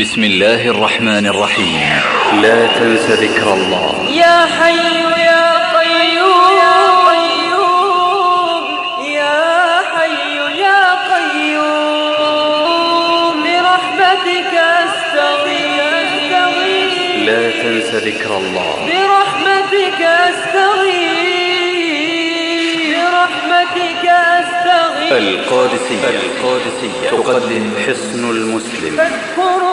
بسم الله الرحمن الرحيم. لا تنس ذكر الله. يا حي يا قيوم يا حي يا قيوم برحمتك أستغيث. لا تنس ذكر الله. برحمتك أستغيث. برحمتك أستغيث. القادسية. القادسية. تقدم حصن المسلم. فاذكروني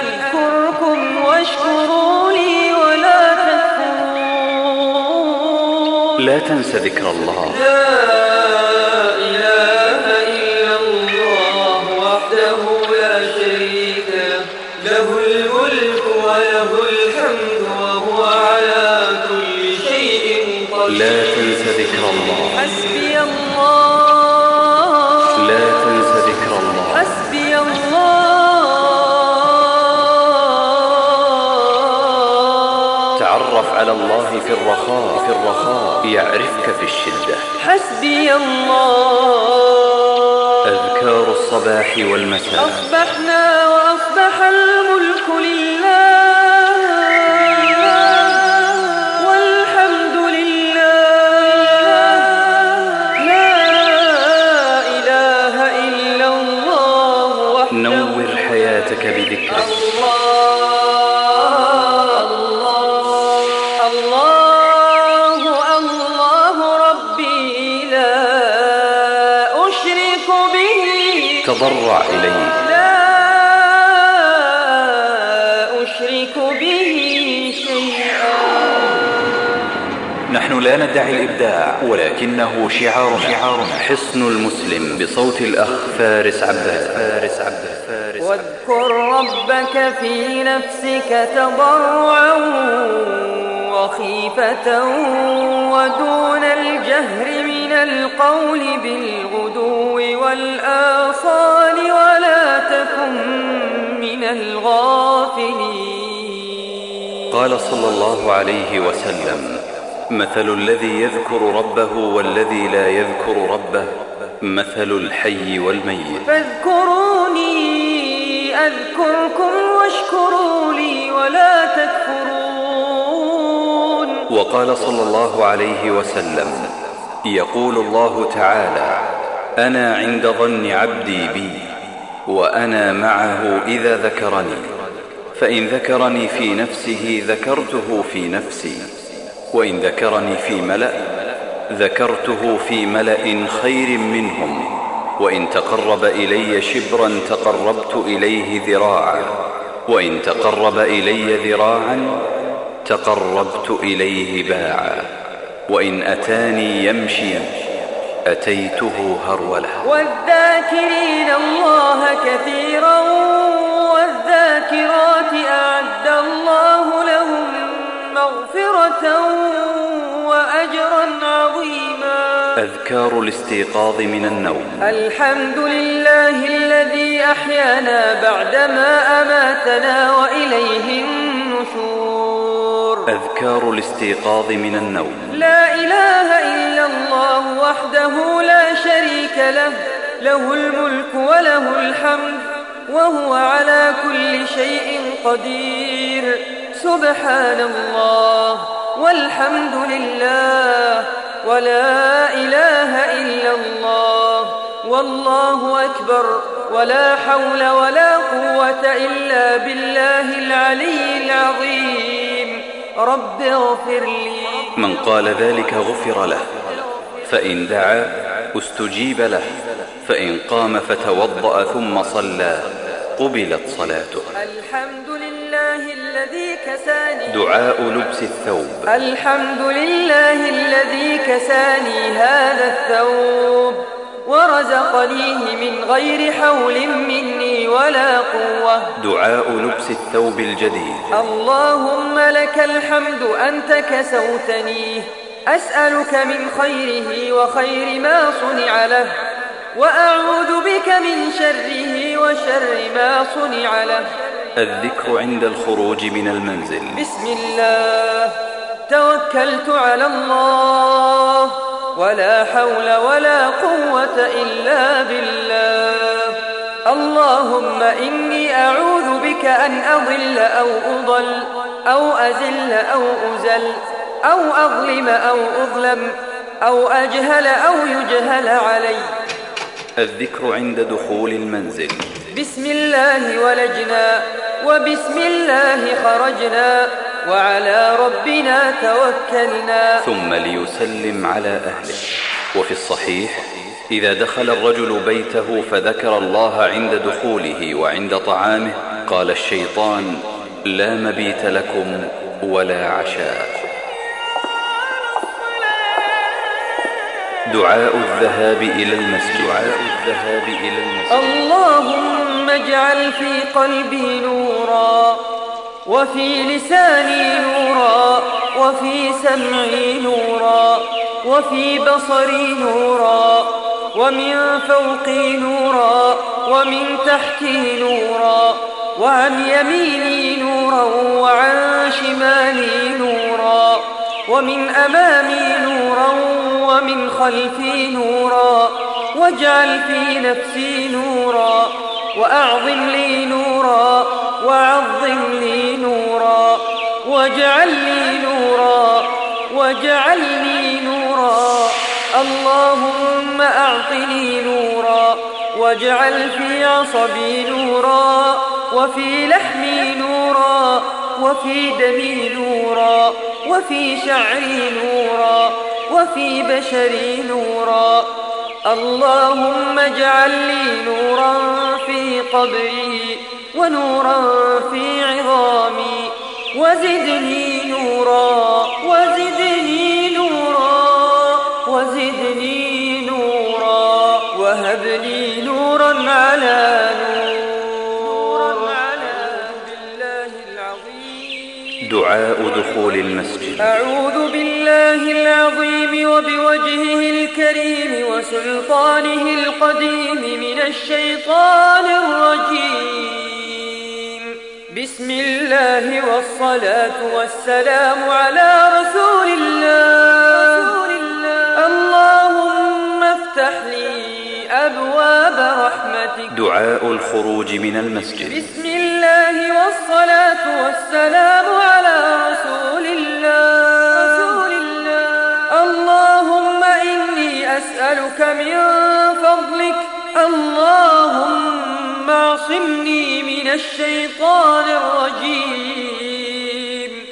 أذكركم واشكروا لي ولا تكفرون. لا تنس ذكر الله. لا إله إلا الله وحده لا على الله في الرخاء في الرخاء يعرفك في الشدة. حسبي الله. أذكار الصباح والمساء. أصبحنا وأصبح الملك لله. تضرع إليه. لا أشرك به شيئا. نحن لا ندعي الإبداع ولكنه شعار شعارنا. حصن المسلم بصوت الأخ فارس عباس. فارس عباس. فارس واذكر ربك في نفسك تضرعا وخيفة ودون الجهر من القول بالغدو والآصال ولا تكن من الغافلين. قال صلى الله عليه وسلم مثل الذي يذكر ربه والذي لا يذكر ربه مثل الحي والميت. فاذكروني أذكركم واشكروا لي ولا تكفرون وقال صلى الله عليه وسلم يقول الله تعالى أنا عند ظن عبدي بي وأنا معه إذا ذكرني فإن ذكرني في نفسه ذكرته في نفسي وإن ذكرني في ملأ ذكرته في ملأ خير منهم وإن تقرب إلي شبرا تقربت إليه ذراعا وإن تقرب إلي ذراعا تقربت إليه باعا وإن أتاني يمشي أتيته هرولة والذاكرين الله كثيرا والذاكرات أعد الله لهم مغفرة وأجرا عظيما. أذكار الاستيقاظ من النوم. الحمد لله الذي أحيانا بعدما أماتنا وإليه النشور. أذكار الاستيقاظ من النوم. لا إله إلا الله وحده لا شريك له له الملك وله الحمد وهو على كل شيء قدير. سبحان الله والحمد لله ولا إله إلا الله والله أكبر ولا حول ولا قوة إلا بالله العلي العظيم. رب اغفر لي. من قال ذلك غفر له فإن دعا استجيب له فإن قام فتوضأ ثم صلى قبلت صلاته. الحمد لله الذي كساني. دعاء لبس الثوب. الحمد لله الذي كساني هذا الثوب. ورزقنيه من غير حول مني ولا قوة. دعاء لبس الثوب الجديد. اللهم لك الحمد أنت كسوتني. أسألك من خيره وخير ما صنع له وأعوذ بك من شره وشر ما صنع له. الذكر عند الخروج من المنزل. بسم الله. توكلت على الله. ولا حول ولا قوة إلا بالله. اللهم إني أعوذ بك أن أضل أو أضل أو أزل أو أزل أو أظلم أو أظلم أو أجهل أو يجهل علي. الذكر عند دخول المنزل. بسم الله ولجنا وبسم الله خرجنا وعلى ربنا توكلنا. ثم ليسلم على أهله. وفي الصحيح إذا دخل الرجل بيته فذكر الله عند دخوله وعند طعامه قال الشيطان لا مبيت لكم ولا عشاء. دعاء الذهاب إلى المسجد. دعاء الذهاب إلى المسجد. اللهم اجعل في قلبي نورا وفي لساني نورا وفي سمعي نورا وفي بصري نورا ومن فوقي نورا ومن تحتي نورا وعن يميني نورا وعن شمالي نورا. ومن أمامي نورا ومن خلفي نورا واجعل في نفسي نورا وأعظم لي نورا وعظم لي نورا واجعل لي نورا واجعلني نورا اللهم أعطني نورا واجعل في عصبي نورا وفي لحمي نورا وفي دمي نورا وفي شعري نورا وفي بشري نورا. اللهم اجعل لي نورا في قبري ونورا في عظامي وزدني نورا وزدني دعاء دخول المسجد. أعوذ بالله العظيم وبوجهه الكريم وسلطانه القديم من الشيطان الرجيم. بسم الله والصلاة والسلام على رسول الله. اللهم افتح لي أبواب رحمتك. دعاء الخروج من المسجد. بسم الله والصلاة والسلام على رسول الله. رسول الله. اللهم إني أسألك من فضلك. اللهم اعصمني من الشيطان الرجيم.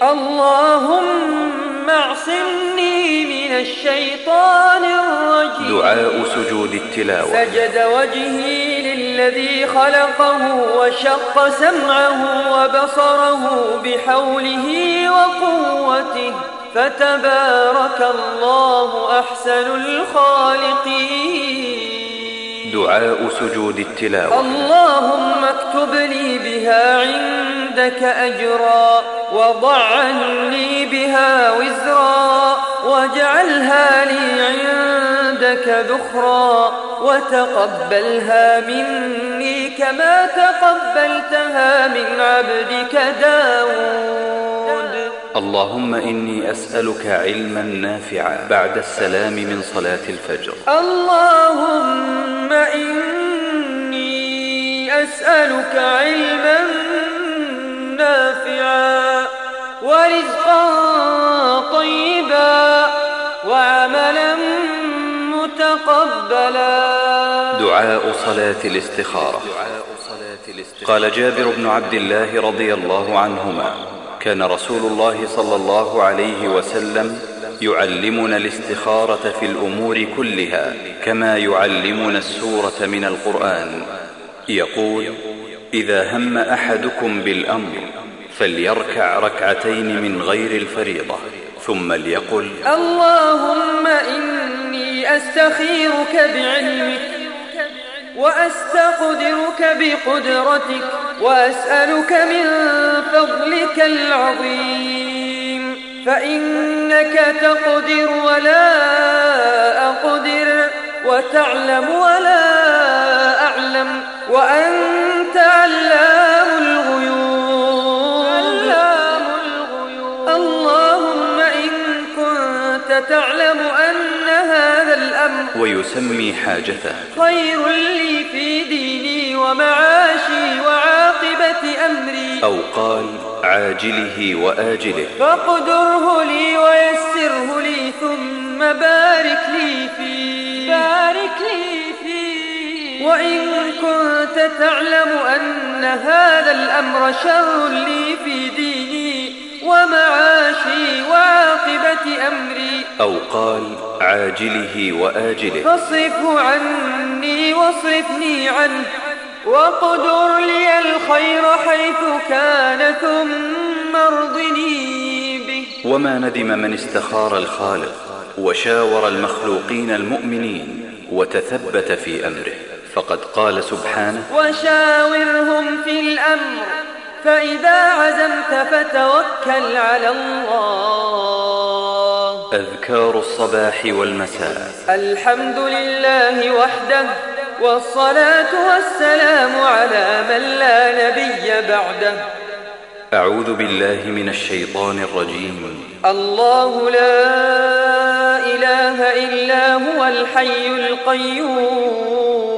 اللهم اعصمني من الشيطان الرجيم. دعاء سجود التلاوة. سجد وجهي للذي خلقه وشق سمعه وبصره بحوله وقوته فتبارك الله أحسن الخالقين. دعاء سجود التلاوة. اللهم اكتب لي بها عندك أجرا وضع عني بها وزرا واجعلها لي عندك ذخرا وتقبلها مني كما تقبلتها من عبدك داود. اللهم إني أسألك علما نافعا بعد السلام من صلاة الفجر. اللهم إني أسألك علما نافعا ورزقا طيبا وعملا متقبلا. دعاء صلاة الاستخارة. قال جابر بن عبد الله رضي الله عنهما كان رسول الله صلى الله عليه وسلم يعلمنا الاستخارة في الأمور كلها كما يعلمنا السورة من القرآن. يقول إذا هم أحدكم بالأمر فليركع ركعتين من غير الفريضة ثم ليقل اللهم إني أستخيرك بعلمك وأستقدرك بقدرتك وأسألك من فضلك العظيم. فإنك تقدر ولا أقدر وتعلم ولا أعلم وأنت علام الغيوب. اللهم إن كنت تعلم الأمر ويسمي حاجته. خير لي في ديني ومعاشي وعاقبة أمري. أو قال عاجله وآجله. فاقدره لي ويسره لي ثم بارك لي فيه. بارك لي فيه. وإن كنت تعلم أن هذا الأمر شر لي في ديني ومعاشي وعاقبة أمري. أو قال عاجله وآجله. فاصرفه عني واصرفني عنه واقدر لي الخير حيث كان ثم ارضني به. وما ندم من استخار الخالق وشاور المخلوقين المؤمنين وتثبت في أمره. فقد قال سبحانه وشاورهم في الأمر فإذا عزمت فتوكل على الله. أذكار الصباح والمساء. الحمد لله وحده والصلاة والسلام على من لا نبي بعده. أعوذ بالله من الشيطان الرجيم. الله لا إله إلا هو الحي القيوم.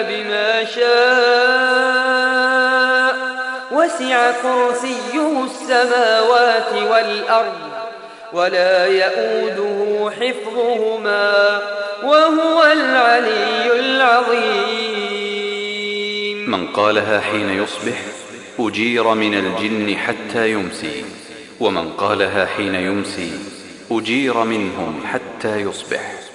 بما شاء. وسع كرسيه السماوات والأرض ولا يؤوده حفظهما وهو العلي العظيم. من قالها حين يصبح أجير من الجن حتى يمسي. ومن قالها حين يمسي أجير منهم حتى يصبح.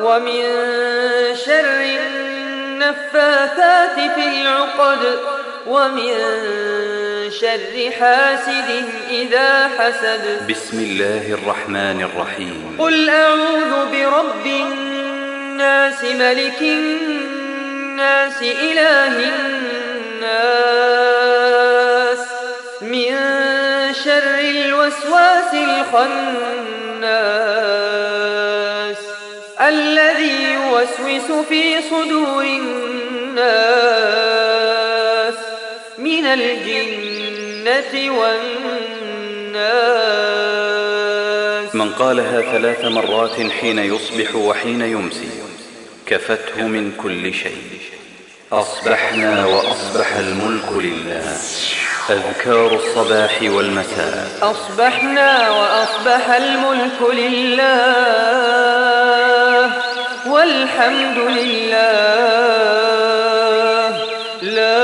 ومن شر النفاثات في العقد ومن شر حاسد إذا حسد. بسم الله الرحمن الرحيم. قل أعوذ برب الناس ملك الناس إله الناس. من شر الوسواس الخناس. الذي يوسوس في صدور الناس من الجنة والناس. من قالها ثلاث مرات حين يصبح وحين يمسي كفته من كل شيء. أصبحنا وأصبح الملك لله. أذكار الصباح والمساء. أصبحنا وأصبح الملك لله. والحمد لله. لا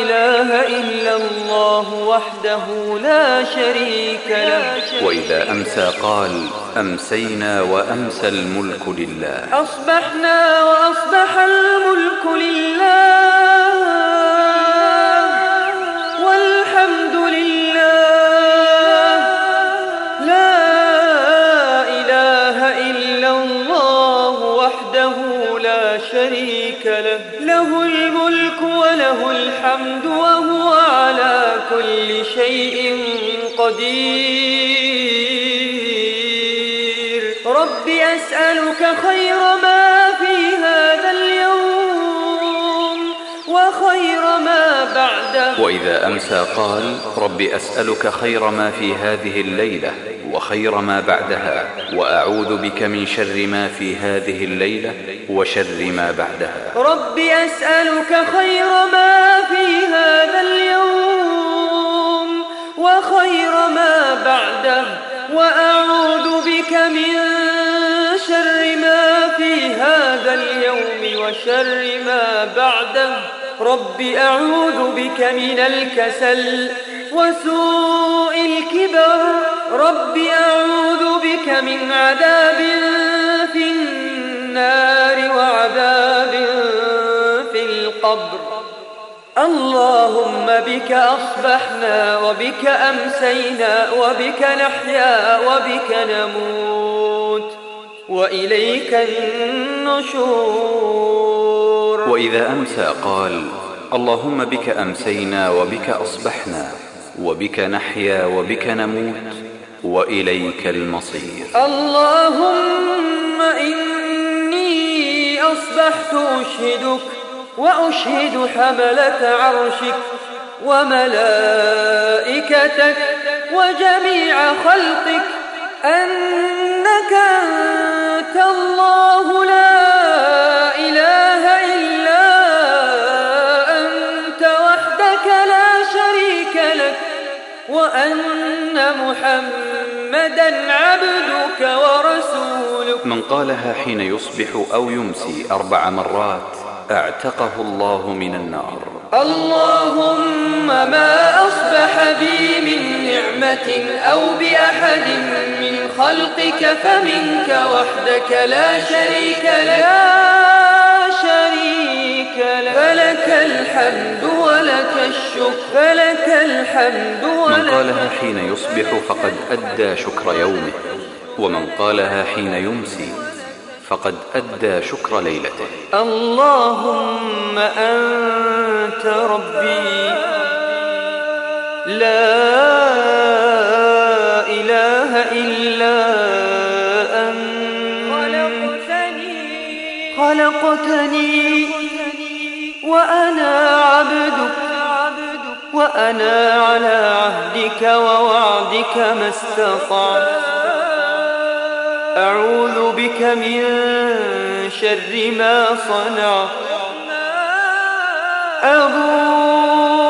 إله إلا الله وحده لا شريك له. وإذا أمسى قال أمسينا وأمسى الملك لله. أصبحنا وأصبح الملك لله. له الملك وله الحمد وهو على كل شيء قدير. رب أسألك خير ما في هذا اليوم وخير ما بعده. وإذا أمسى قال رب أسألك خير ما في هذه الليلة. وخير ما بعدها وأعوذ بك من شر ما في هذه الليلة وشر ما بعدها. رب أسألك خير ما في هذا اليوم وخير ما بعده وأعوذ بك من شر ما في هذا اليوم وشر ما بعده. رب أعوذ بك من الكسل وسوء الكبر رب أعوذ بك من عذاب في النار وعذاب في القبر. اللهم بك أصبحنا وبك أمسينا وبك نحيا وبك نموت وإليك النشور. وإذا أمسى قال اللهم بك أمسينا وبك أصبحنا وبك نحيا وبك نموت وإليك المصير. اللهم إني أصبحت أشهدك وأشهد حملة عرشك وملائكتك وجميع خلقك أنك أنت الله لا وأن محمدا عبدك ورسولك. من قالها حين يصبح أو يمسي أربع مرات أعتقه الله من النار. اللهم ما أصبح بي من نعمة أو بأحد من خلقك فمنك وحدك لا شريك لك لا شريك فلك الحمد ولك الشكر. فلك الحمد ولك من قالها حين يصبح فقد أدى شكر يومه ومن قالها حين يمسي فقد أدى شكر ليلته. اللهم أنت ربي لا إله إلا أنت. خلقتني. وأنا عبدك وأنا على عهدك ووعدك ما استطعت. أعوذ بك من شر ما صنع أبوء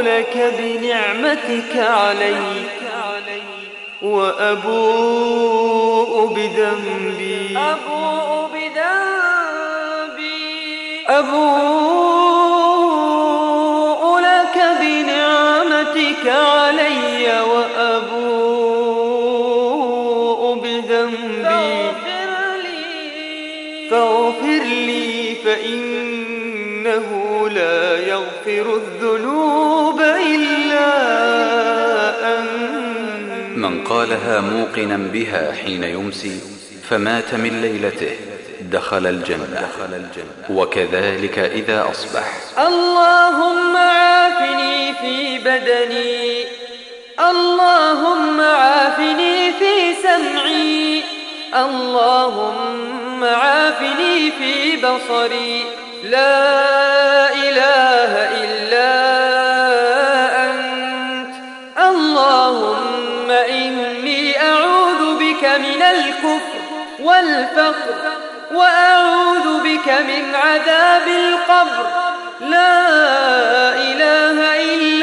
لك بنعمتك علي وأبوء بذنبي. أبوء أبوء لك بنعمتك علي وأبوء بذنبي. فاغفر لي فإنه لا يغفر الذنوب إلا أنت. من قالها موقنا بها حين يمسي فمات من ليلته. دخل الجنة. وكذلك إذا أصبح. اللهم عافني في بدني. اللهم عافني في سمعي. اللهم عافني في بصري. لا إله إلا أنت. اللهم إني أعوذ بك من الكفر والفقر. وأعوذ بك من عذاب القبر. لا إله إلا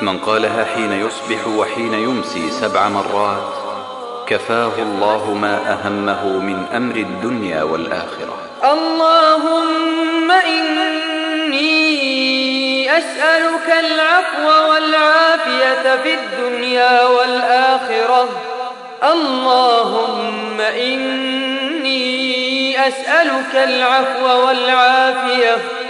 من قالها حين يصبح وحين يمسي سبع مرات كفاه الله ما أهمه من أمر الدنيا والآخرة. اللهم إني أسألك العفو والعافية في الدنيا والآخرة. اللهم إني أسألك العفو والعافية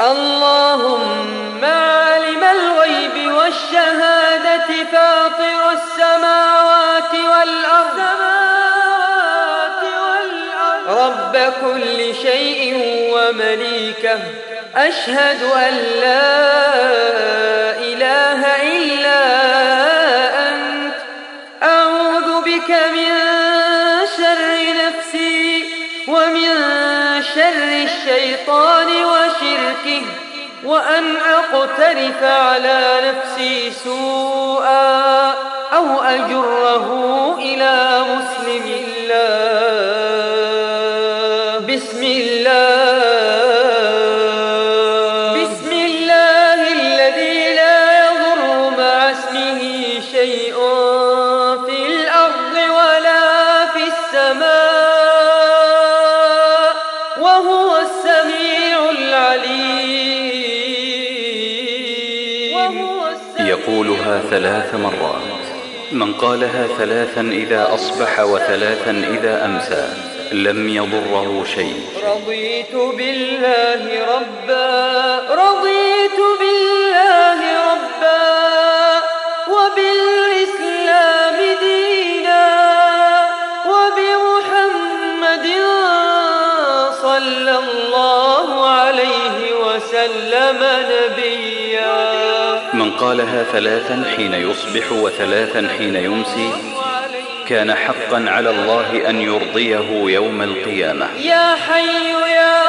اللهم عالم الغيب والشهادة فاطر السماوات والأرض. رب كل شيء ومليكه. أشهد أن لا إله الشيطان وشركه وأن أقترف على نفسي سوءا أو أجره إلى مسلم الله. ثلاث مرات. من قالها ثلاثا إذا أصبح وثلاثا إذا أمسى لم يضره شيء. رضيت بالله ربا رضيت بالله ربا وبالإسلام دينا وبمحمد صلى الله عليه وسلم نبيا من قالها ثلاثا حين يصبح وثلاثا حين يمسي كان حقا على الله أن يرضيه يوم القيامة. يا حي يا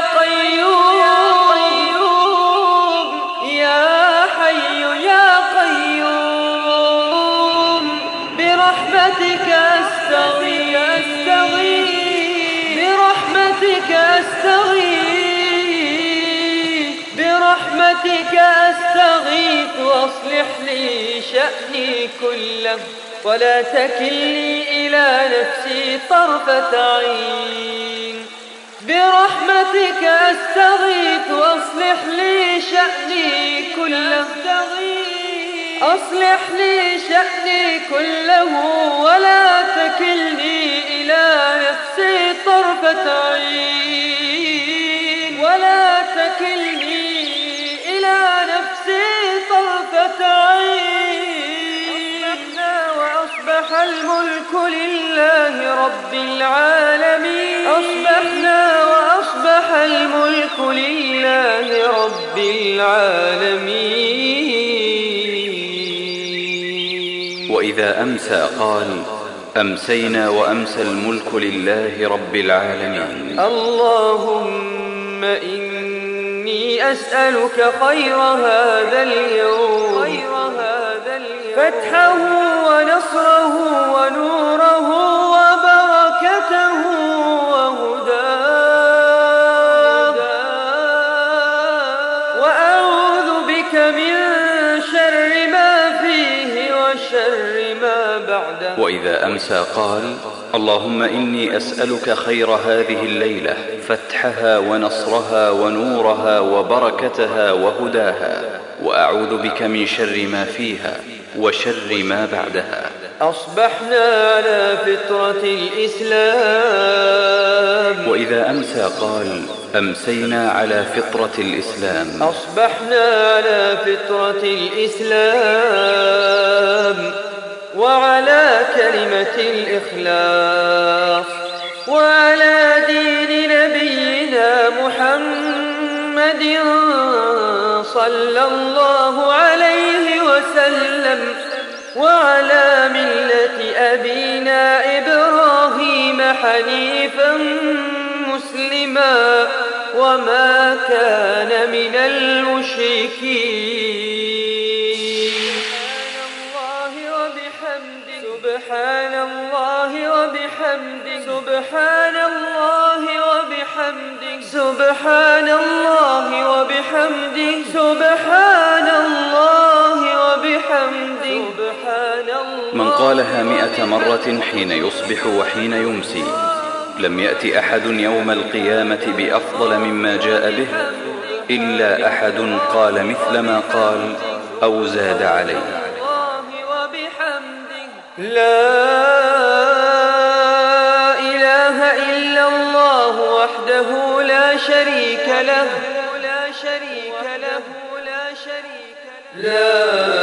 وأصلح لي شأني كله ولا تكلني إلى نفسي طرفة عين. برحمتك أستغيث وأصلح لي شأني كله. أصلح لي شأني كله. رب العالمين. أصبحنا وأصبح الملك لله رب العالمين. وإذا أمسى قال أمسينا وأمسى الملك لله رب العالمين. اللهم إني أسألك خير هذا اليوم. خير هذا اليوم. فتحه ونصره ونوره. وإذا أمسى قال اللهم إني أسألك خير هذه الليلة فتحها ونصرها ونورها وبركتها وهداها وأعوذ بك من شر ما فيها وشر ما بعدها. أصبحنا على فطرة الإسلام. وإذا أمسى قال أمسينا على فطرة الإسلام. أصبحنا على فطرة الإسلام. وعلى كلمة الإخلاص وعلى دين نبينا محمد صلى الله عليه وسلم وعلى ملة أبينا إبراهيم حنيفا مسلما وما كان من المشركين سبحان الله وبحمده. سبحان الله وبحمده. سبحان الله وبحمده. سبحان الله من قالها مئة مرة حين يصبح وحين يمسي. لم يأت أحد يوم القيامة بأفضل مما جاء به إلا أحد قال مثل ما قال أو زاد عليه. لا وحده لا شريك له. لا شريك له. لا شريك له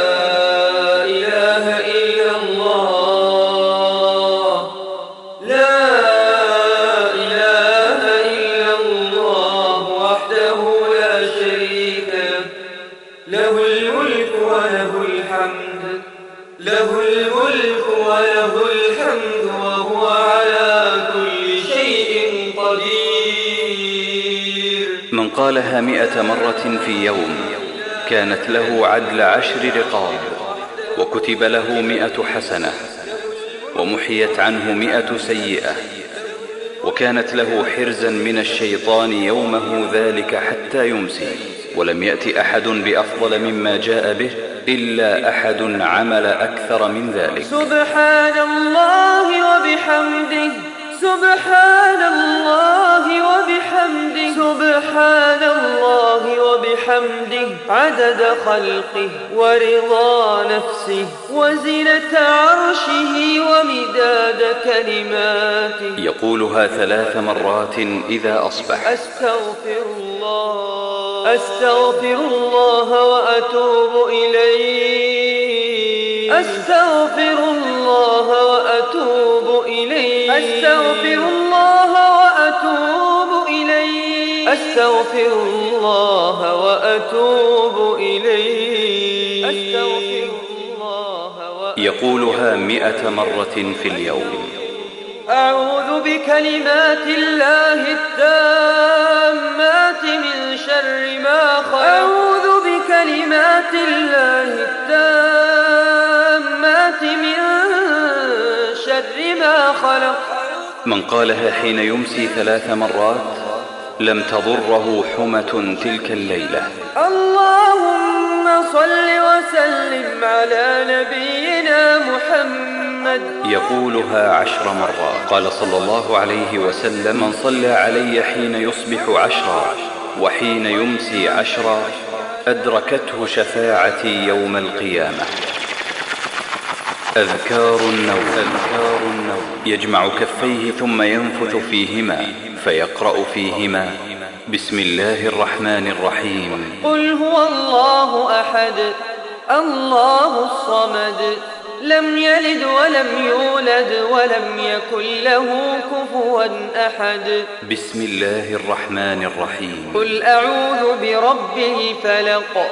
قالها مئة مرة في يوم. كانت له عدل عشر رقاب وكتب له مئة حسنة ومحيت عنه مئة سيئة. وكانت له حرزا من الشيطان يومه ذلك حتى يمسي. ولم يأت أحد بأفضل مما جاء به إلا أحد عمل أكثر من ذلك. سبحان الله وبحمده. سبحان الله وبحمده. سبحان الله وبحمده. عدد خلقه ورضا نفسه. وزنة عرشه ومداد كلماته. يقولها ثلاث مرات إذا أصبح. أستغفر الله. أستغفر الله وأتوب إليه. أستغفر الله وأتوب إليه. أستغفر الله وأتوب إليه. أستغفر الله وأتوب إليه. أستغفر الله وأتوب يقولها مئة مرة في اليوم. أعوذ بكلمات الله التامات من شر ما خلق. أعوذ بكلمات الله التامات من شر ما خلق. من قالها حين يمسي ثلاث مرات لم تضره حمة تلك الليلة. اللهم صل وسلم على نبينا محمد. يقولها عشر مرات. قال صلى الله عليه وسلم من صلى علي حين يصبح عشرا وحين يمسي عشرا أدركته شفاعتي يوم القيامة. أذكار النوم. أذكار النوم يجمع كفيه ثم ينفث فيهما فيقرأ فيهما. بسم الله الرحمن الرحيم. قل هو الله أحد الله الصمد لم يلد ولم يولد ولم يكن له كفوا أحد. بسم الله الرحمن الرحيم. قل أعوذ برب الفلق.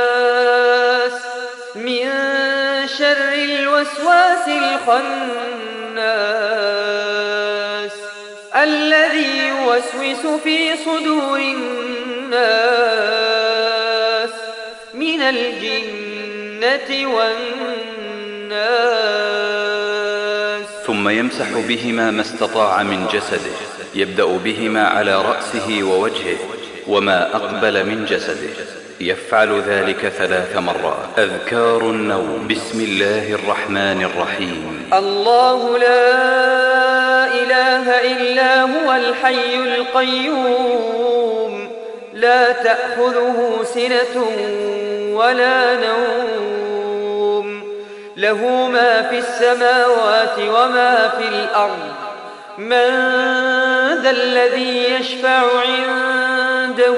من شر الوسواس الخناس الذي يوسوس في صدور الناس من الجنة والناس. ثم يمسح بهما ما استطاع من جسده يبدأ بهما على رأسه ووجهه وما أقبل من جسده. يفعل ذلك ثلاث مرات. أذكار النوم. بسم الله الرحمن الرحيم. الله لا إله إلا هو الحي القيوم. لا تأخذه سنة ولا نوم. له ما في السماوات وما في الأرض. من ذا الذي يشفع عنده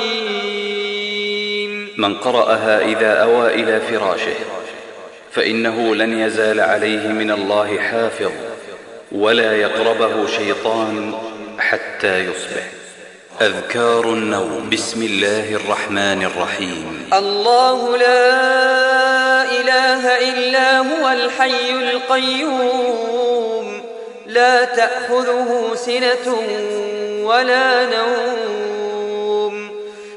من قرأها إذا أوى إلى فراشه فإنه لن يزال عليه من الله حافظ ولا يقربه شيطان حتى يصبح. أذكار النوم. بسم الله الرحمن الرحيم. الله لا إله إلا هو الحي القيوم لا تأخذه سنة ولا نوم.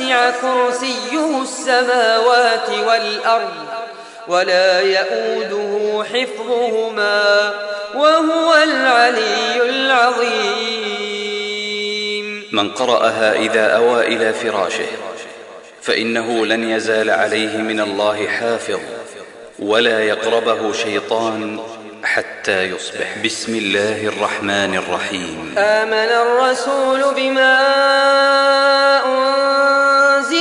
وسع كرسيه السماوات والأرض ولا يؤوده حفظهما وهو العلي العظيم. من قرأها إذا أوى إلى فراشه فإنه لن يزال عليه من الله حافظ ولا يقربه شيطان حتى يصبح. بسم الله الرحمن الرحيم. آمن الرسول بما أنزل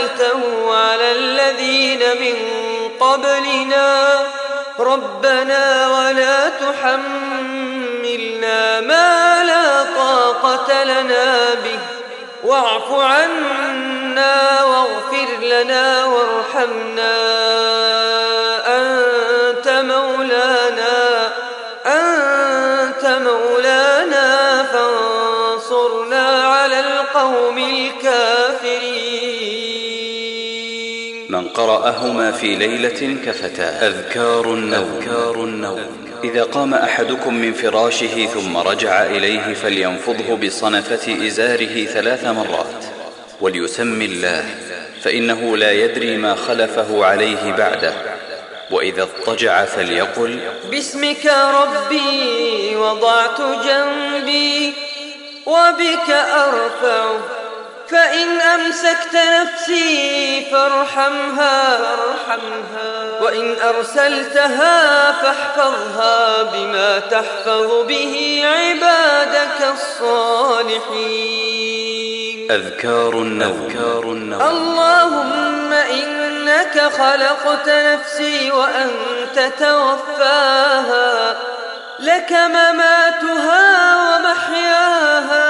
حملته على الذين من قبلنا. ربنا ولا تحملنا ما لا طاقة لنا به. واعف عنا واغفر لنا وارحمنا. قرأهما في ليلة كفتا أذكار النوم, أذكار النوم. إذا قام أحدكم من فراشه ثم رجع إليه فلينفضه بصنفة إزاره ثلاث مرات. وليسم الله فإنه لا يدري ما خلفه عليه بعده. وإذا اضطجع فليقل باسمك ربي وضعت جنبي وبك أرفع فإن أمسكت نفسي فارحمها وإن أرسلتها فاحفظها بما تحفظ به عبادك الصالحين. أذكار النوم, أذكار النوم. اللهم إنك خلقت نفسي وأنت توفاها لك مماتها ومحياها.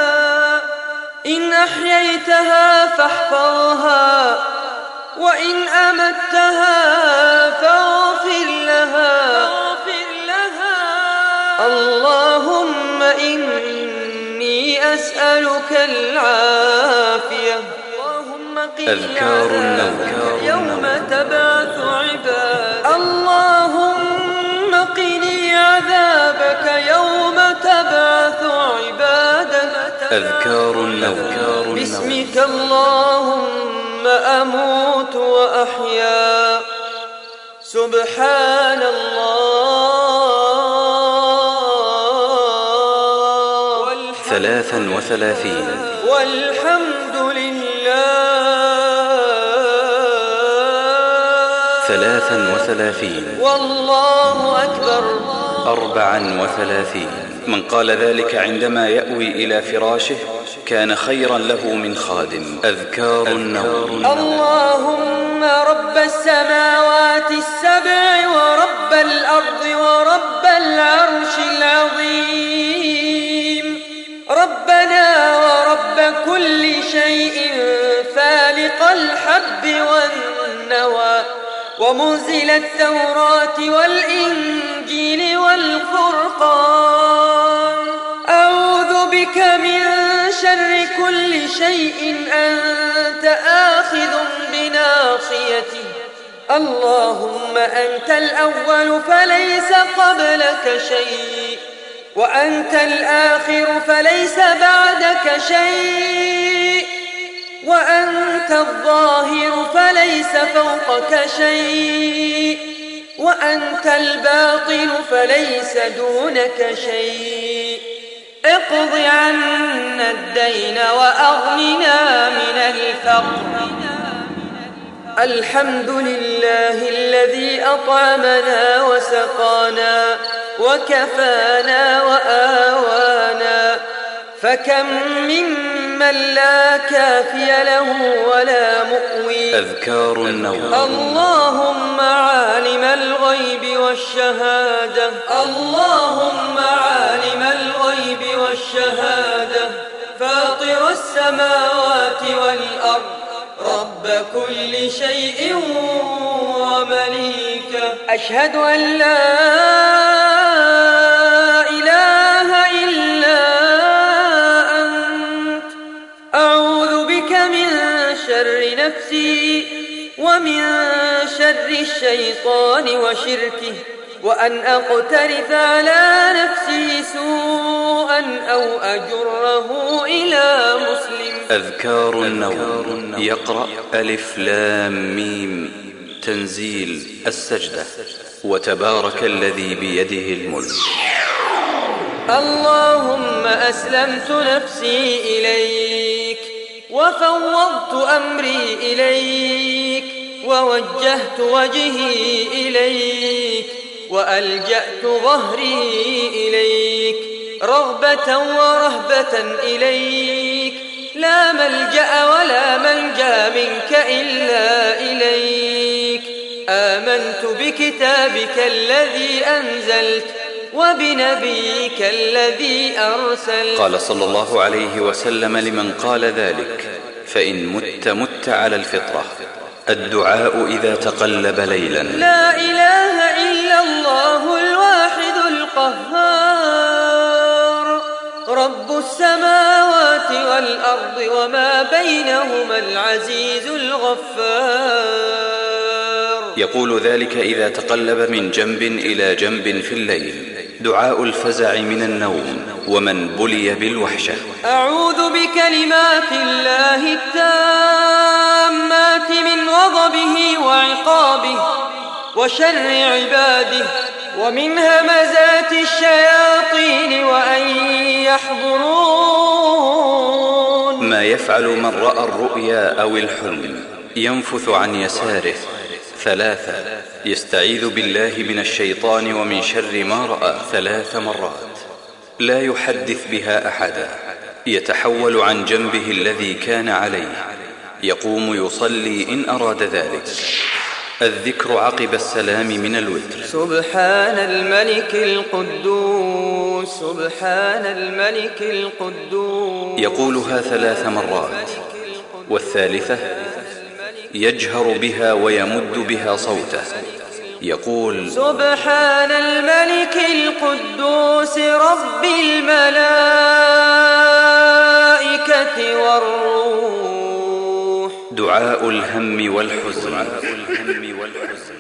إن أحييتها فاحفظها وإن أمتها فاغفر لها. اللهم إني أسألك العافية. أذكار النوم. يوم تبعث. أذكار النوم. باسمك اللهم أموت وأحيا. سبحان الله. ثلاثا وثلاثين. والحمد لله. ثلاثا وثلاثين. والله أكبر. أربعا وثلاثين. من قال ذلك عندما يأوي إلى فراشه كان خيرا له من خادم. أذكار النوم. اللهم رب السماوات السبع ورب الأرض ورب العرش العظيم. ربنا ورب كل شيء فالق الحب والنوى. ومنزل التوراة والإنجيل والفرقان. أعوذ بك من شر كل شيء. أنت آخذ بناصيته. اللهم أنت الأول فليس قبلك شيء. وأنت الآخر فليس بعدك شيء. وأنت الظاهر فليس فوقك شيء. وأنت الباطن فليس دونك شيء. اقض عنا الدين وأغننا من الفقر. الحمد لله الذي أطعمنا وسقانا وكفانا وآوانا. فكم ممن لا كافي له ولا مؤوي. أذكار النوم. اللهم عالم الغيب والشهادة. اللهم عالم الغيب والشهادة. فاطر السماوات والأرض. رب كل شيء ومليكه. أشهد أن لا ومن شر الشيطان وشركه وأن أقترف على نفسي سوءا أو أجره إلى مسلم. أذكار النوم يقرأ ألف لام ميم تنزيل السجدة وتبارك الذي بيده الملك. اللهم أسلمت نفسي إليك وفوضت أمري إليك. ووجهت وجهي إليك وألجأت ظهري إليك رغبة ورهبة إليك لا ملجأ ولا منجا منك إلا إليك آمنت بكتابك الذي أنزلت وبنبيك الذي أرسلت قال صلى الله عليه وسلم لمن قال ذلك فإن مت مت على الفطرة. الدعاء إذا تقلب ليلا. لا إله إلا الله الواحد القهار. رب السماوات والأرض وما بينهما العزيز الغفار. يقول ذلك إذا تقلب من جنب إلى جنب في الليل. دعاء الفزع من النوم ومن بلي بالوحشة. أعوذ بكلمات الله التامات من غضبه وعقابه وشر عباده ومن همزات الشياطين وأن يحضرون. ما يفعل من رأى الرؤيا أو الحلم ينفث عن يساره ثلاثة. يستعيذ بالله من الشيطان ومن شر ما رأى ثلاث مرات. لا يحدث بها أحدا. يتحول عن جنبه الذي كان عليه. يقوم يصلي إن أراد ذلك. الذكر عقب السلام من الوتر. سبحان الملك القدوس. سبحان الملك القدوس. يقولها ثلاث مرات. والثالثة يجهر بها ويمد بها صوته. يقول سبحان الملك القدوس رب الملائكة والروح. دعاء الهم والحزن.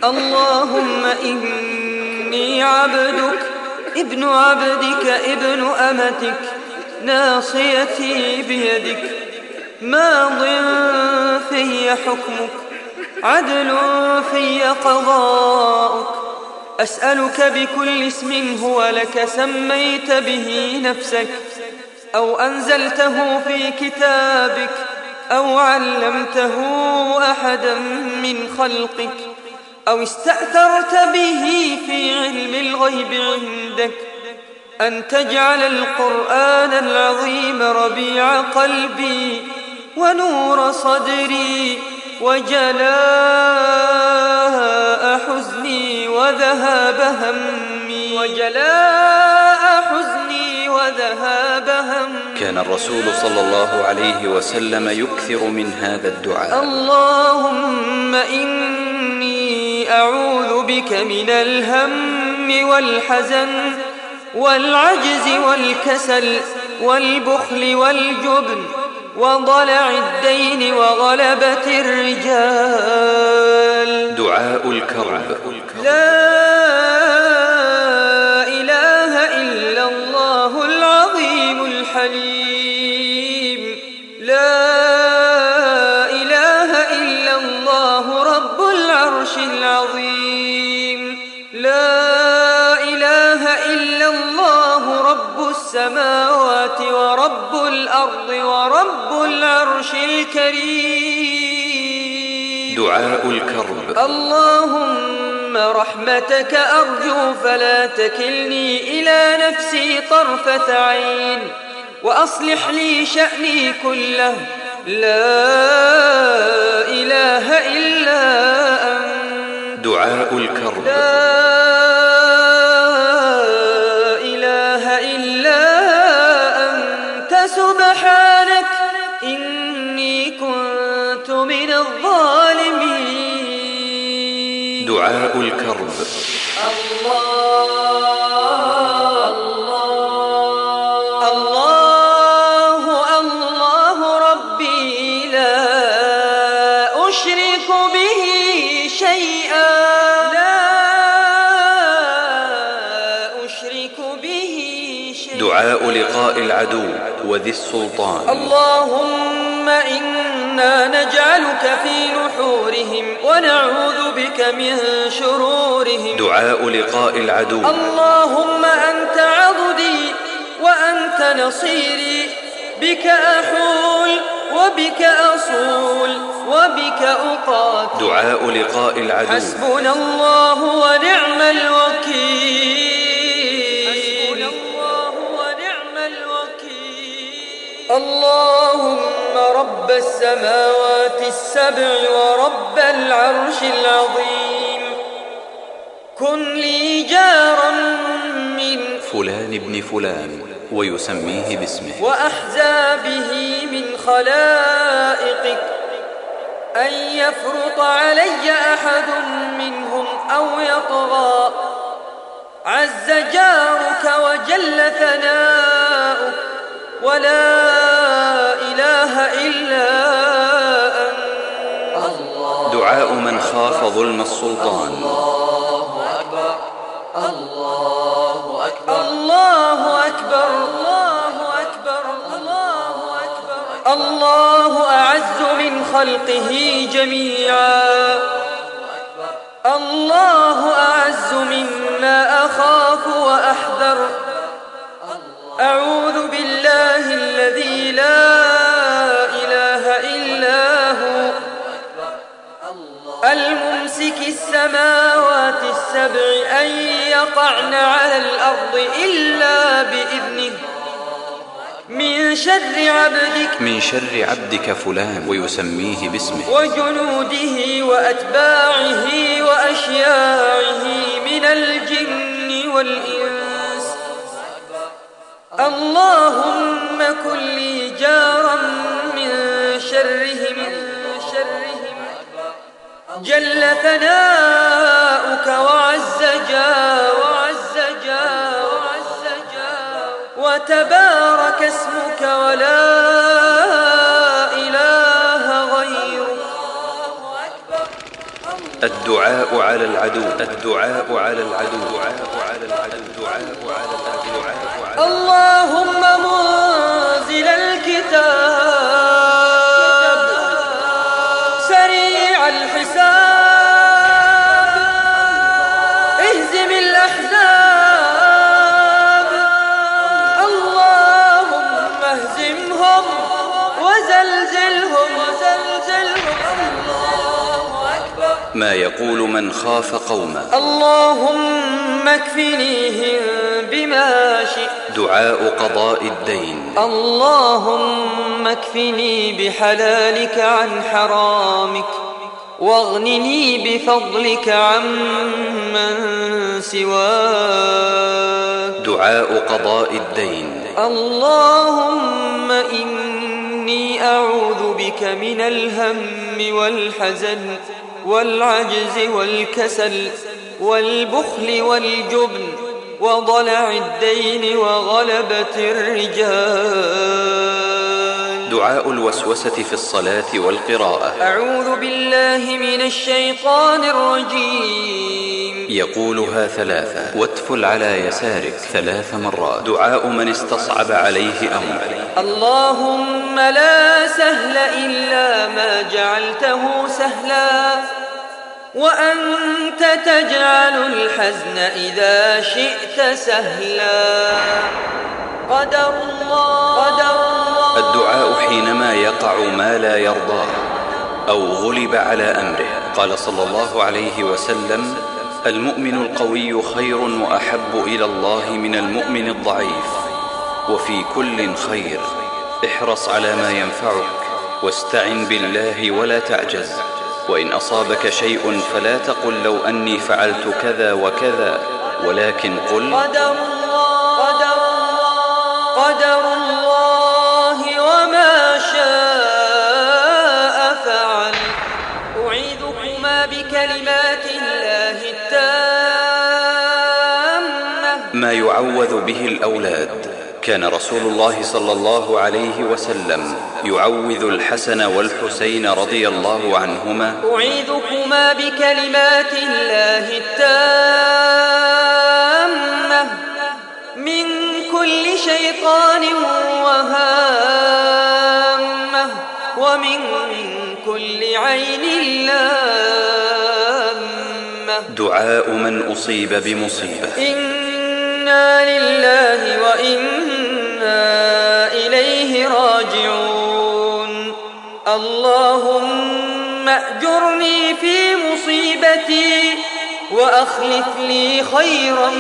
اللهم إني عبدك ابن عبدك ابن أمتك ناصيتي بيدك. ماض في حكمك عدل في قضاؤك. أسألك بكل اسم هو لك سميت به نفسك أو أنزلته في كتابك أو علمته أحدا من خلقك أو استأثرت به في علم الغيب عندك. أن تجعل القرآن العظيم ربيع قلبي ونور صدري وجلاء حزني وذهاب همي. وجلاء حزني وذهاب وذهاب هم كان الرسول صلى الله عليه وسلم يكثر من هذا الدعاء. اللهم إني أعوذ بك من الهم والحزن والعجز والكسل والبخل والجبن وضلع الدين وغلبة الرجال. دعاء الكرب. لا إله إلا الله العظيم الحليم. لا إله إلا الله رب العرش العظيم. السماوات ورب الأرض ورب العرش الكريم. دعاء الكرب. اللهم رحمتك أرجو فلا تكلني إلى نفسي طرفة عين وأصلح لي شأني كله. لا إله إلا أنت. دعاء الكرب. لا دعاء الكرب. الله الله ربي لا أشرك به شيئا. لا أشرك به شيئا. دعاء لقاء العدو وذي السلطان. اللهم إنا نجعلك في نحورهم ونعوذ بك من شرورهم. دعاء لقاء العدو. اللهم أنت عضدي وأنت نصيري. بك أحول وبك أصول وبك أقاتل. دعاء لقاء العدو. حسبنا الله ونعم الوكيل. حسبنا الله ونعم الوكيل. اللهم رب السماوات السبع ورب العرش العظيم. كن لي جارا من فلان ابن فلان ويسميه باسمه. وأحزابه من خلائقك أن يفرط علي أحد منهم أو يطغى. عز جارك وجل ثناؤك ولا إله إلا أنت دعاء من خاف ظلم السلطان. الله أكبر الله أكبر الله أكبر. الله أعز من خلقه جميعا. الله أعز مما أخاف وأحذر. أعوذ بالله السماوات السبع أن يقعن على الأرض إلا بإذنه. من شر عبدك من شر عبدك فلان ويسميه باسمه. وجنوده وأتباعه وأشياعه من الجن والإنس. اللهم كن لي جارا من شرهم. من شرهم جل ثناؤك وعز جا وعز جا وعز جا وتبارك اسمك ولا إله غيرك. الدعاء على العدو الدعاء على العدو الدعاء على العدو الدعاء على العدو. اللهم منزل الكتاب ما يقول من خاف قوما. اللهم اكفنيهم بما شئت. دعاء قضاء الدين. اللهم اكفني بحلالك عن حرامك واغنني بفضلك عمن سواك. دعاء قضاء الدين. اللهم إني أعوذ بك من الهم والحزن. والعجز والكسل والبخل والجبن وضلع الدين وغلبة الرجال. دعاء الوسوسة في الصلاة والقراءة. أعوذ بالله من الشيطان الرجيم. يقولها ثلاثة. واتفل على يسارك ثلاث مرات. دعاء من استصعب عليه أمر اللهم لا سهل إلا ما جعلته سهلا وأنت تجعل الحزن إذا شئت سهلا. قدر الله, قدر الله الدعاء حينما يقع ما لا يرضاه أو غلب على أمره. قال صلى الله عليه وسلم المؤمن القوي خير وأحب إلى الله من المؤمن الضعيف. وفي كل خير. احرص على ما ينفعك واستعن بالله ولا تعجز. وإن أصابك شيء فلا تقل لو أني فعلت كذا وكذا. ولكن قل قدر الله قدر الله قدر الله. يعوذ به الأولاد. كان رسول الله صلى الله عليه وسلم يعوذ الحسن والحسين رضي الله عنهما. أعيذكما بكلمات الله التامة من كل شيطان وهامة ومن كل عين لامة. دعاء من أصيب بمصيبة. إنا لله وإنا إليه راجعون اللهم أجرني في مصيبتي وأخلف لي خيرا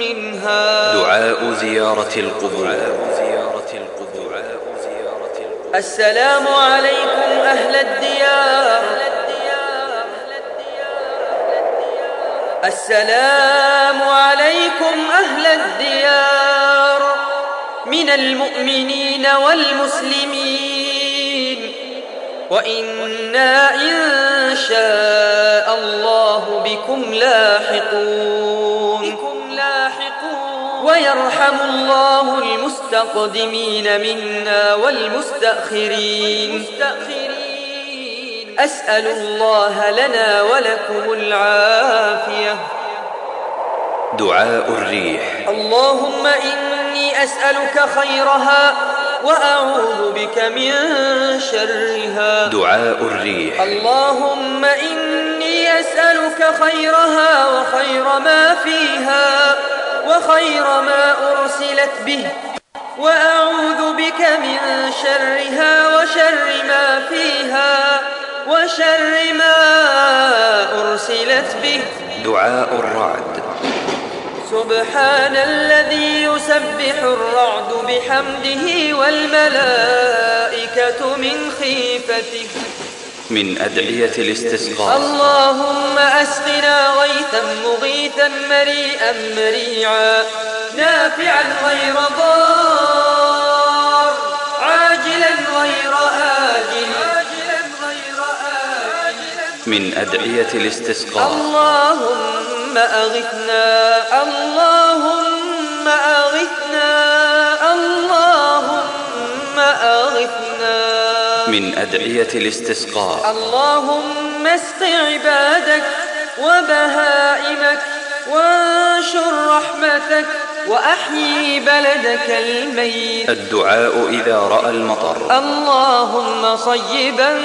منها. دعاء زيارة القبور. السلام عليكم أهل الديار. السلام عليكم أهل الديار من المؤمنين والمسلمين وإنا إن شاء الله بكم لاحقون ويرحم الله المستقدمين منا والمستأخرين أسأل الله لنا ولكم العافية. دعاء الريح. اللهم إني أسألك خيرها وأعوذ بك من شرها. دعاء الريح. اللهم إني أسألك خيرها وخير ما فيها وخير ما أرسلت به وأعوذ بك من شرها وشر ما فيها وشر ما أرسلت به. دعاء الرعد. سبحان الذي يسبح الرعد بحمده والملائكة من خيفته. من أدعية الاستسقاء. اللهم أسقنا غيثا مغيثا مريئا مريعا. نافعا غير ضار من أدعية الاستسقاء. اللهم أغثنا اللهم أغثنا اللهم أغثنا. من أدعية الاستسقاء. اللهم اسق عبادك وبهائمك وانشر رحمتك وأحيي بلدك الميت. الدعاء إذا رأى المطر. اللهم صيبا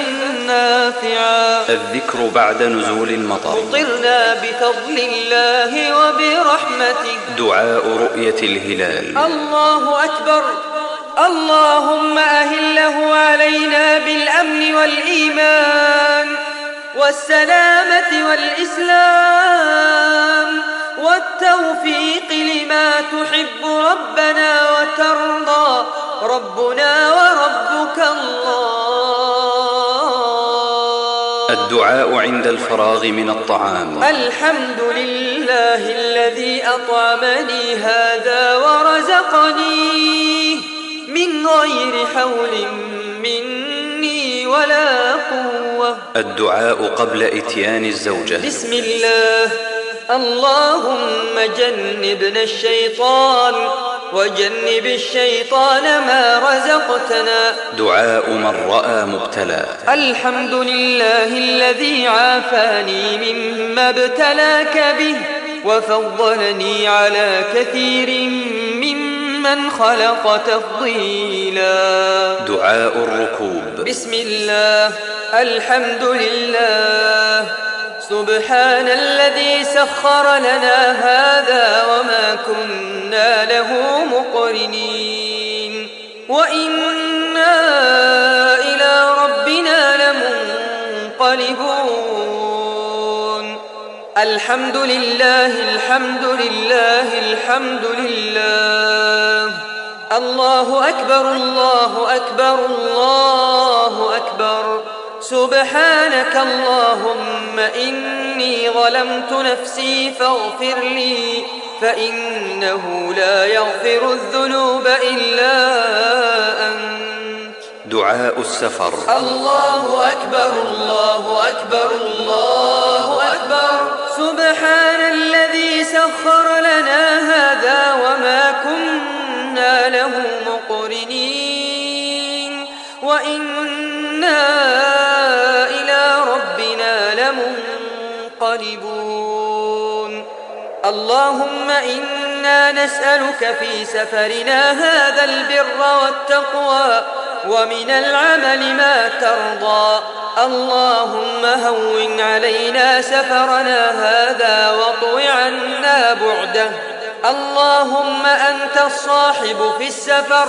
نافعا. الذكر بعد نزول المطر. مطرنا بفضل الله وبرحمته. دعاء رؤية الهلال. الله أكبر. اللهم أهله علينا بالأمن والإيمان والسلامة والإسلام. والتوفيق لما تحب ربنا وترضى. ربنا وربك الله. الدعاء عند الفراغ من الطعام. الحمد لله الذي أطعمني هذا ورزقني من غير حول مني ولا قوة. الدعاء قبل إتيان الزوجة. بسم الله. اللهم جنبنا الشيطان وجنب الشيطان ما رزقتنا. دعاء من رأى مبتلى. الحمد لله الذي عافاني مما ابتلاك به وفضلني على كثير ممن خلق تفضيلا. دعاء الركوب. بسم الله. الحمد لله. سبحان الذي سخر لنا هذا وما كنا له مقرنين. وإنا إلى ربنا لمنقلبون. الحمد لله الحمد لله الحمد لله. الله أكبر الله أكبر الله أكبر. سبحانك اللهم إني ظلمت نفسي فاغفر لي فإنه لا يغفر الذنوب إلا أنت. دعاء السفر. الله أكبر الله أكبر الله أكبر. سبحان الذي سخر لنا هذا وما كنا له مقرنين. وإنا منقلبون اللهم إنا نسألك في سفرنا هذا البر والتقوى ومن العمل ما ترضى. اللهم هون علينا سفرنا هذا واطو عنا بعده. اللهم أنت الصاحب في السفر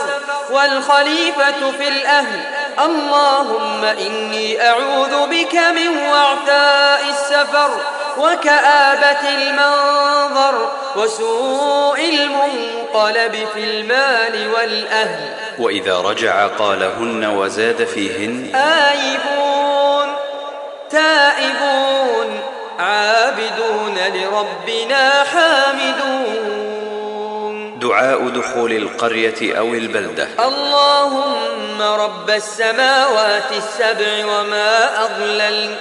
والخليفة في الأهل. اللهم إني أعوذ بك من وعثاء السفر وكآبة المنظر وسوء المنقلب في المال والأهل. وإذا رجع قالهن وزاد فيهن. آيبون تائبون. عابدون لربنا حامدون. دعاء دخول القرية أو البلدة. اللهم رب السماوات السبع وما أضلل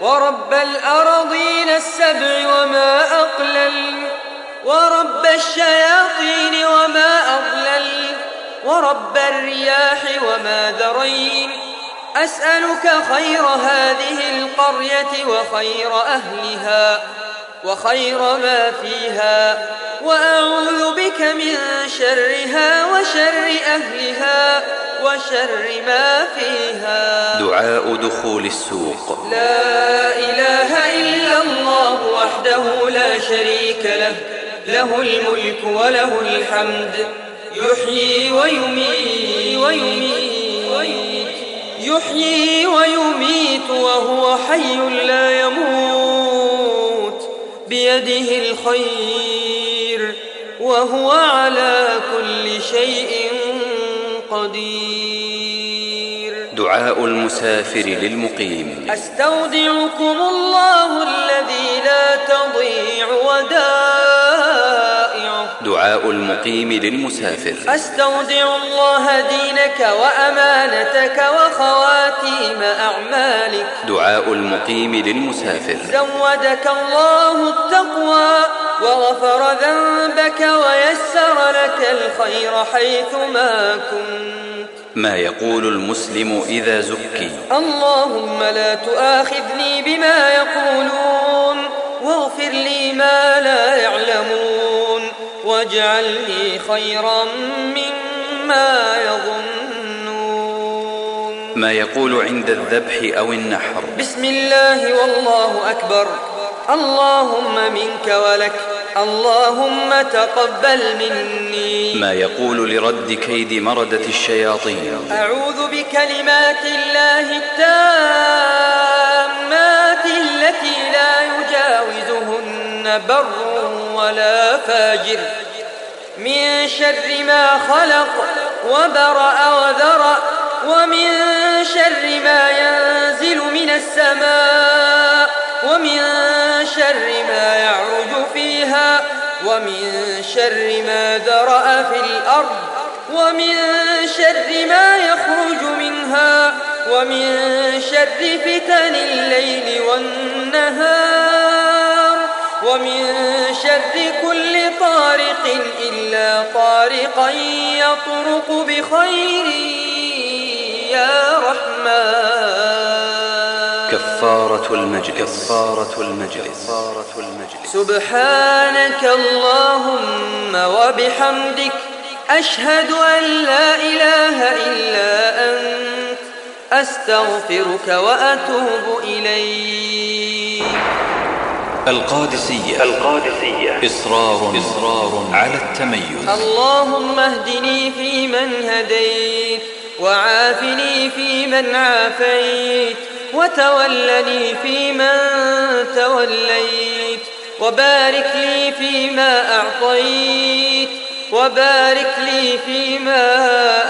ورب الأرضين السبع وما أقلل ورب الشياطين وما أضلل ورب الرياح وما ذرين. أسألك خير هذه القرية وخير أهلها وخير ما فيها وأعوذ بك من شرها وشر أهلها وشر ما فيها. دعاء دخول السوق. لا إله إلا الله وحده لا شريك له له الملك وله الحمد يحيي ويميت. ويميت يحيي ويميت وهو حي لا يموت بيده الخير وهو على كل شيء قدير. دعاء المسافر للمقيم. أستودعكم الله الذي لا تضيع ودائعه دعاء المقيم للمسافر. أستودع الله دينك وأمانتك وخواتيم أعمالك. دعاء المقيم للمسافر. زودك الله التقوى وغفر ذنبك ويسر لك الخير حيثما كنت. ما يقول المسلم إذا زكي. اللهم لا تؤاخذني بما يقولون واغفر لي ما لا يعلمون. واجعلني خيرا مما يظنون. ما يقول عند الذبح أو النحر. بسم الله والله أكبر. اللهم منك ولك. اللهم تقبل مني. ما يقول لرد كيد مردة الشياطين. أعوذ بكلمات الله التامات التي لا يجاوزهن بر ولا فاجر. من شر ما خلق وبرأ وذرأ ومن شر ما ينزل من السماء ومن شر ما يعرج فيها ومن شر ما ذرأ في الأرض ومن شر ما يخرج منها ومن شر فتن الليل والنهار. ومن شر كل طارق إلا طارقا يطرق بخير. يا رحمن. كفارة المجلس. كفارة المجلس. كفارة المجلس. سبحانك اللهم وبحمدك أشهد أن لا إله إلا أنت أستغفرك وأتوب إليك. القادسية. القادسية. إصرار. إصرار. على التميز. اللهم اهدني فيمن هديت وعافني فيمن عافيت وتولني فيمن توليت وبارك لي فيما أعطيت وبارك لي فيما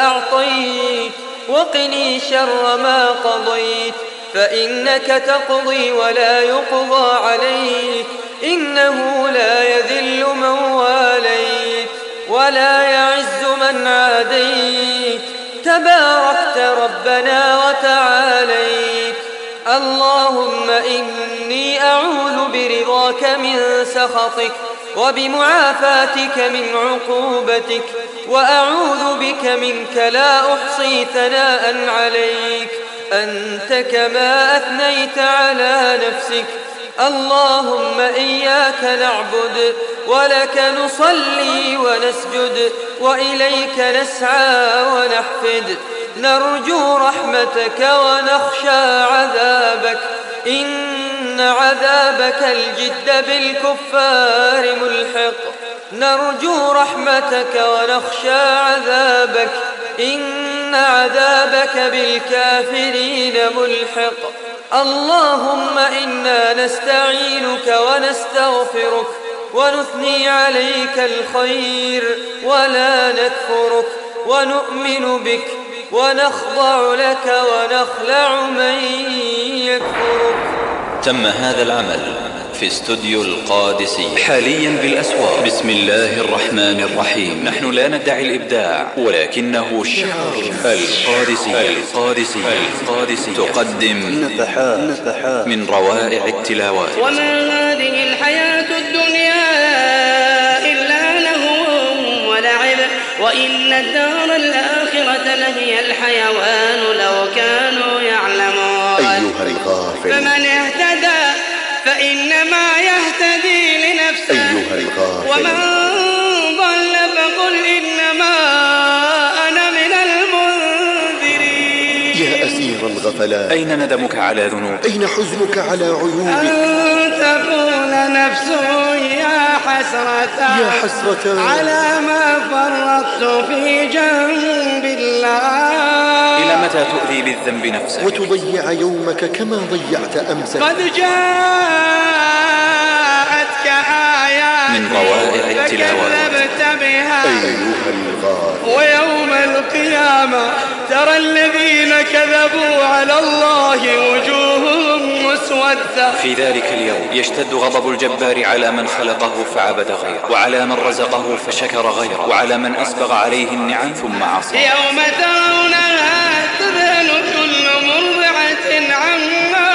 أعطيت وقني شر ما قضيت. فإنك تقضي ولا يقضى عليك. إنه لا يذل من واليت ولا يعز من عاديت. تباركت ربنا وتعاليت. اللهم إني أعوذ برضاك من سخطك وبمعافاتك من عقوبتك. وأعوذ بك منك لا أحصي ثناء عليك. أنت كما أثنيت على نفسك. اللهم إياك نعبد ولك نصلي ونسجد وإليك نسعى ونحفد. نرجو رحمتك ونخشى عذابك. إن عذابك الجد بالكفار ملحق. نرجو رحمتك ونخشى عذابك. إن عذابك بالكافرين ملحق. اللهم إنا نستعينك ونستغفرك ونثني عليك الخير ولا نكفرك ونؤمن بك ونخضع لك ونخلع من يكفرك. تم هذا العمل. في استوديو القادسي. حاليا بالأسواق. بسم الله الرحمن الرحيم. نحن لا ندعي الإبداع. ولكنه شعر القادسي. القادسي. القادسي. تقدم نفحات من روائع التلاوات. وما هذه الحياة الدنيا إلا له ولعب. وإن الدار الآخرة لهي الحيوان لو كانوا يعلمون. أيها الغافل. فمن اهتدى فإنما يهتدي لنفسه. أيها الغافل ومن ضل فقل إنما أنا من المنذرين. يا أسير الغفلات أين ندمك على ذنوب أين حزنك على عيوبك؟ أن تقول نفس يا حسرة يا حسرة على ما فرطت في جنب الله. إلى متى تؤذي بالذنب نفسك؟ وتضيع يومك كما ضيعت أمسك. قد جاءتك آيات من روائع التلاوة. بها أيها الغافل ويوم القيامة ترى الذين كذبوا على الله وجوههم مسودة. في ذلك اليوم يشتد غضب الجبار على من خلقه فعبد غيره وعلى من رزقه فشكر غيره وعلى من أسبغ عليه النعم ثم عصى. يوم ترونها تذهل كل مرضعة عما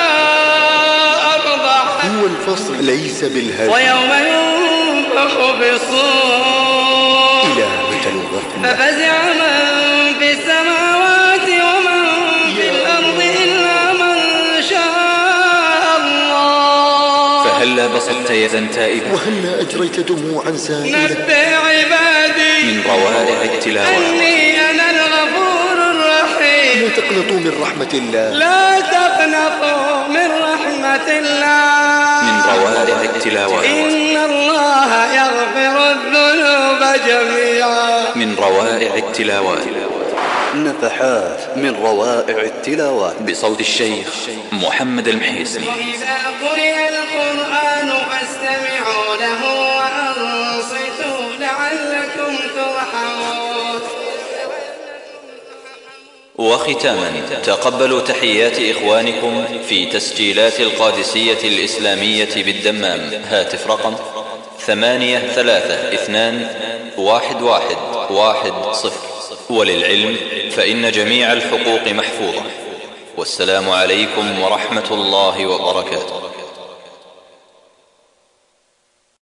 أرضعت هو الفصل ليس بالهزل. ويوم ينفخ في ففزع من في السماوات ومن في الأرض إلا من شاء الله. فهلا بسطت يدا تائبة؟ وهلا أجريت دموعا سائلة نبئ عبادي. من روائع التلاوة. أني أنا الغفور لا الرحيم تقنطوا من رحمة الله. لا تقنطوا من رحمة الله. من روائع التلاوة. إن الله يغفر الذنوب جميعا. من روائع التلاوات نفحات من روائع التلاوات بصوت الشيخ محمد المحيسني وإذا قرئ القرآن وختاما تقبلوا تحيات إخوانكم في تسجيلات القادسية الإسلامية بالدمام. هاتف رقم ثمانية ثلاثة اثنان واحد واحد واحد صفر. وللعلم فإن جميع الحقوق محفوظة. والسلام عليكم ورحمة الله وبركاته.